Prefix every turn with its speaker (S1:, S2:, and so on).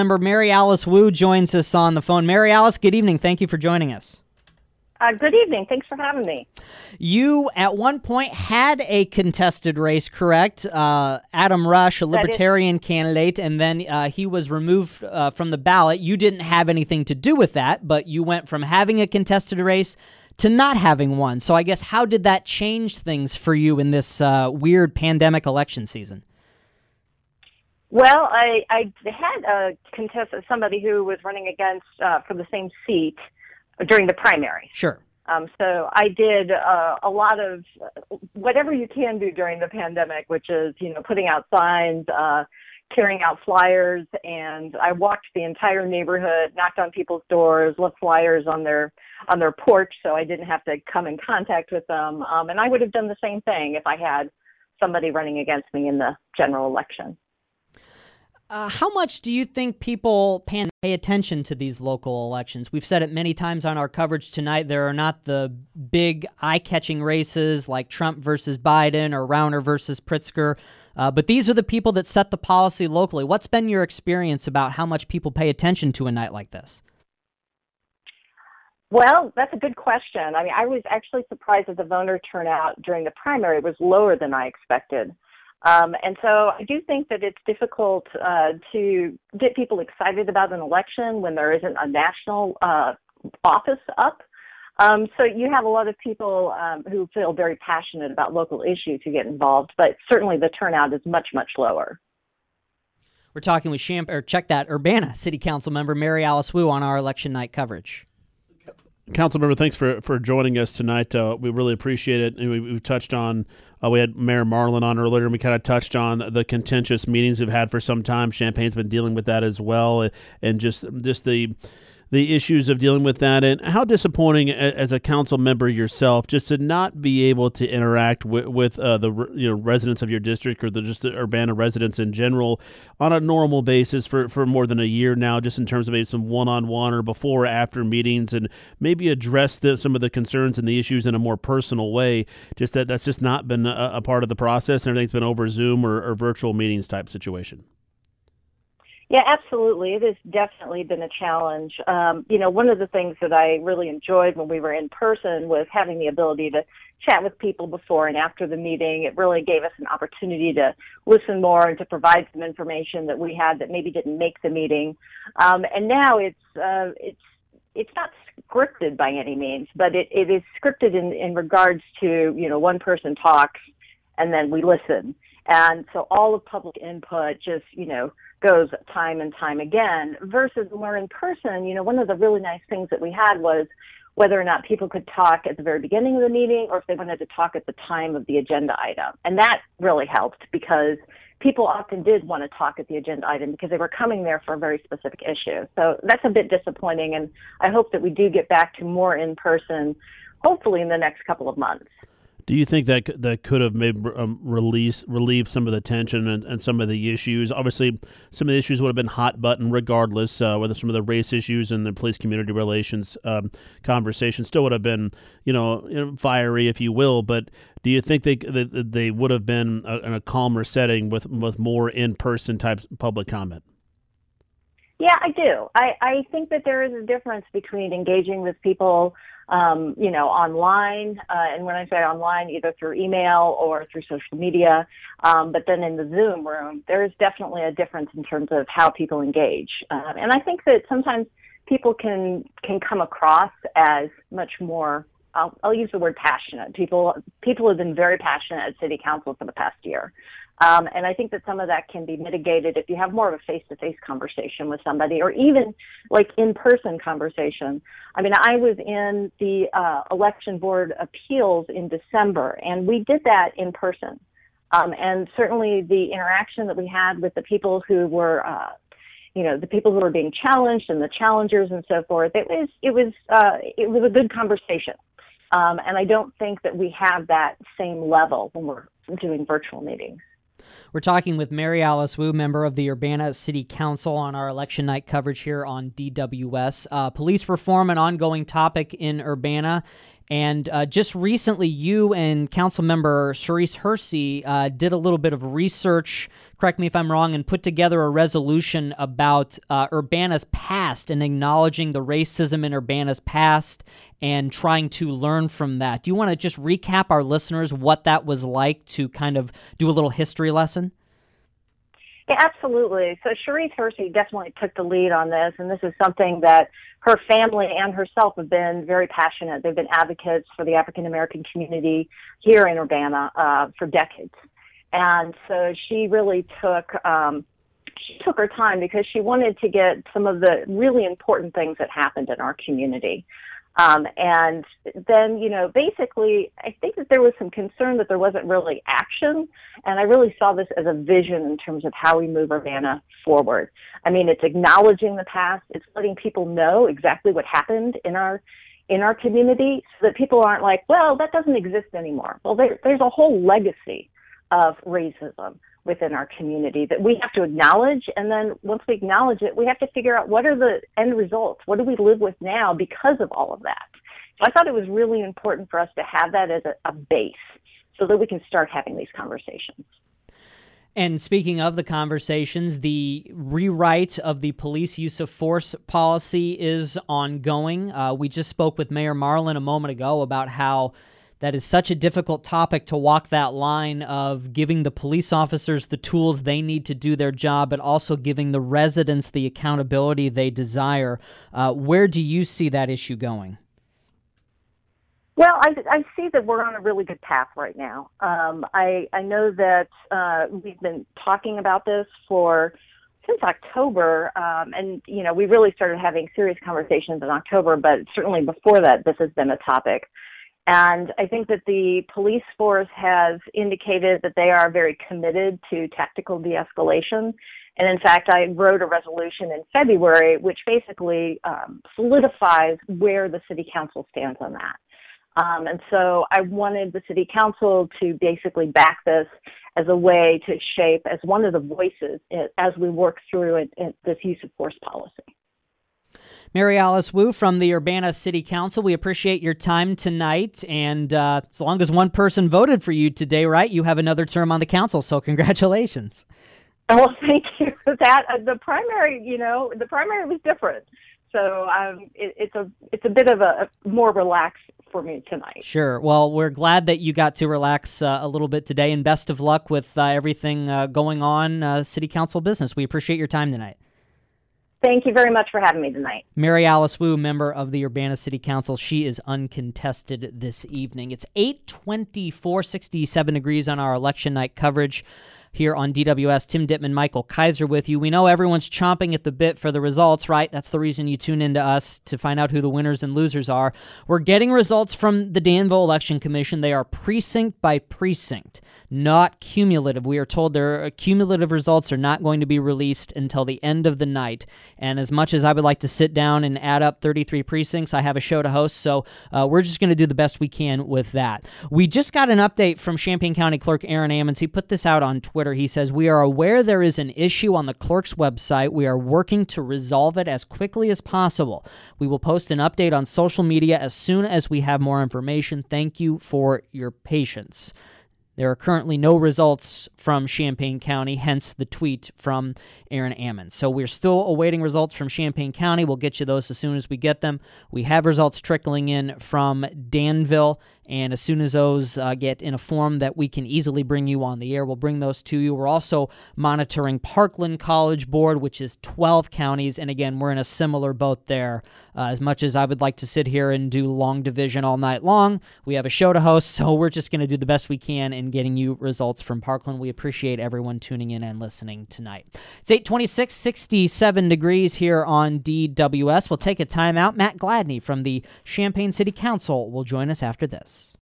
S1: Member Mary Alice Wu joins us on the phone. Mary Alice, good evening. Thank you for joining us.
S2: Uh, good evening. Thanks for having me.
S1: You, at one point, had a contested race, correct? Uh, Adam Rush, a libertarian candidate, and then uh, he was removed uh, from the ballot. You didn't have anything to do with that, but you went from having a contested race to not having one. So, I guess, how did that change things for you in this uh, weird pandemic election season?
S2: Well, I, I had a contest, somebody who was running against uh, for the same seat during the primary.
S1: Sure.
S2: Um, so I did uh, a lot of whatever you can do during the pandemic, which is you know putting out signs, uh, carrying out flyers, and I walked the entire neighborhood, knocked on people's doors, left flyers on their on their porch, so I didn't have to come in contact with them. Um, and I would have done the same thing if I had somebody running against me in the general election.
S1: Uh, how much do you think people pay attention to these local elections? We've said it many times on our coverage tonight. There are not the big eye catching races like Trump versus Biden or Rauner versus Pritzker, uh, but these are the people that set the policy locally. What's been your experience about how much people pay attention to a night like this?
S2: Well, that's a good question. I mean, I was actually surprised that the voter turnout during the primary was lower than I expected. Um, and so I do think that it's difficult uh, to get people excited about an election when there isn't a national uh, office up. Um, so you have a lot of people um, who feel very passionate about local issues who get involved, but certainly the turnout is much, much lower.
S1: We're talking with Champ or check that Urbana City Council member Mary Alice Wu on our election night coverage.
S3: Council member, thanks for, for joining us tonight. Uh, we really appreciate it. And we, we touched on, uh, we had Mayor Marlin on earlier, and we kind of touched on the contentious meetings we've had for some time. Champaign's been dealing with that as well, and just just the the issues of dealing with that and how disappointing as a council member yourself just to not be able to interact with, with uh, the you know residents of your district or the just the Urbana residents in general on a normal basis for, for more than a year now just in terms of maybe some one-on-one or before or after meetings and maybe address the, some of the concerns and the issues in a more personal way just that that's just not been a, a part of the process and everything's been over Zoom or, or virtual meetings type situation.
S2: Yeah, absolutely. It has definitely been a challenge. Um, you know, one of the things that I really enjoyed when we were in person was having the ability to chat with people before and after the meeting. It really gave us an opportunity to listen more and to provide some information that we had that maybe didn't make the meeting. Um, and now it's uh, it's it's not scripted by any means, but it, it is scripted in, in regards to you know one person talks and then we listen. And so all of public input just, you know, goes time and time again versus when we're in person, you know, one of the really nice things that we had was whether or not people could talk at the very beginning of the meeting or if they wanted to talk at the time of the agenda item. And that really helped because people often did want to talk at the agenda item because they were coming there for a very specific issue. So that's a bit disappointing and I hope that we do get back to more in person hopefully in the next couple of months.
S3: Do you think that that could have maybe um, release relieved some of the tension and, and, some of the issues? Obviously, some of the issues would have been hot button regardless. Uh, whether some of the race issues and the police community relations um, conversation still would have been, you know, fiery, if you will. But do you think they that they would have been a, in a calmer setting with with more in person type public comment?
S2: Yeah, I do. I, I think that there is a difference between engaging with people um, you know, online. Uh, and when I say online, either through email or through social media. Um, but then in the Zoom room, there is definitely a difference in terms of how people engage. Um, and I think that sometimes people can can come across as much more. I'll, I'll use the word passionate. People people have been very passionate at city council for the past year. Um, and I think that some of that can be mitigated if you have more of a face-to-face conversation with somebody, or even like in-person conversation. I mean, I was in the uh, election board appeals in December, and we did that in person. Um, and certainly, the interaction that we had with the people who were, uh, you know, the people who were being challenged and the challengers and so forth, it was it was uh, it was a good conversation. Um, and I don't think that we have that same level when we're doing virtual meetings.
S1: We're talking with Mary Alice Wu, member of the Urbana City Council, on our election night coverage here on DWS. Uh, police reform, an ongoing topic in Urbana. And uh, just recently, you and council member Shirese Hursey uh, did a little bit of research correct me if I'm wrong, and put together a resolution about uh, Urbana's past and acknowledging the racism in Urbana's past and trying to learn from that. Do you want to just recap our listeners what that was like to kind of do a little history lesson?
S2: Yeah, absolutely. So Shirese Hursey definitely took the lead on this, and this is something that her family and herself have been very passionate. They've been advocates for the African American community here in Urbana uh, for decades, and so she really took um, she took her time because she wanted to get some of the really important things that happened in our community. Um, and then, you know, basically, I think that there was some concern that there wasn't really action. And I really saw this as a vision in terms of how we move Urbana forward. I mean, it's acknowledging the past. It's letting people know exactly what happened in our in our community so that people aren't like, well, that doesn't exist anymore. Well, there, there's a whole legacy of racism within our community that we have to acknowledge. And then once we acknowledge it, we have to figure out what are the end results? What do we live with now because of all of that? So I thought it was really important for us to have that as a, a base so that we can start having these conversations.
S1: And speaking of the conversations, the rewrite of the police use of force policy is ongoing. Uh, we just spoke with Mayor Marlin a moment ago about how that is such a difficult topic to walk that line of giving the police officers the tools they need to do their job, but also giving the residents the accountability they desire. Uh, where do you see that issue going?
S2: Well, I, I see that we're on a really good path right now. Um, I, I know that uh, we've been talking about this for since October, um, and you know we really started having serious conversations in October. But certainly before that, this has been a topic. And I think that the police force has indicated that they are very committed to tactical de escalation. And in fact, I wrote a resolution in February which basically um, solidifies where the city council stands on that. Um, and so I wanted the city council to basically back this as a way to shape as one of the voices as we work through it, it, this use of force policy.
S1: Mary Alice Wu from the Urbana City Council, we appreciate your time tonight. And uh, as long as one person voted for you today, right, you have another term on the council. So congratulations.
S2: Well, thank you. For that uh, the primary, you know, the primary was different. So um, it, it's a it's a bit of a, a more relaxed for me tonight.
S1: Sure. Well, we're glad that you got to relax uh, a little bit today, and best of luck with uh, everything uh, going on uh, city council business. We appreciate your time tonight.
S2: Thank you very much for having me tonight.
S1: Mary Alice Wu, member of the Urbana City Council. She is uncontested this evening. It's 824, 67 degrees on our election night coverage here on DWS. Tim Ditman, Michael Kaiser with you. We know everyone's chomping at the bit for the results, right? That's the reason you tune into us to find out who the winners and losers are. We're getting results from the Danville Election Commission. They are precinct by precinct not cumulative. We are told their cumulative results are not going to be released until the end of the night. And as much as I would like to sit down and add up 33 precincts, I have a show to host, so uh, we're just going to do the best we can with that. We just got an update from Champaign County Clerk Aaron Ammons. He put this out on Twitter. He says, We are aware there is an issue on the clerk's website. We are working to resolve it as quickly as possible. We will post an update on social media as soon as we have more information. Thank you for your patience. There are currently no results from Champaign County, hence the tweet from Aaron Ammons. So we're still awaiting results from Champaign County. We'll get you those as soon as we get them. We have results trickling in from Danville and as soon as those uh, get in a form that we can easily bring you on the air, we'll bring those to you. We're also monitoring Parkland College Board, which is 12 counties. And again, we're in a similar boat there. Uh, as much as I would like to sit here and do long division all night long, we have a show to host. So we're just going to do the best we can in getting you results from Parkland. We appreciate everyone tuning in and listening tonight. It's 826, 67 degrees here on DWS. We'll take a timeout. Matt Gladney from the Champaign City Council will join us after this. Yes.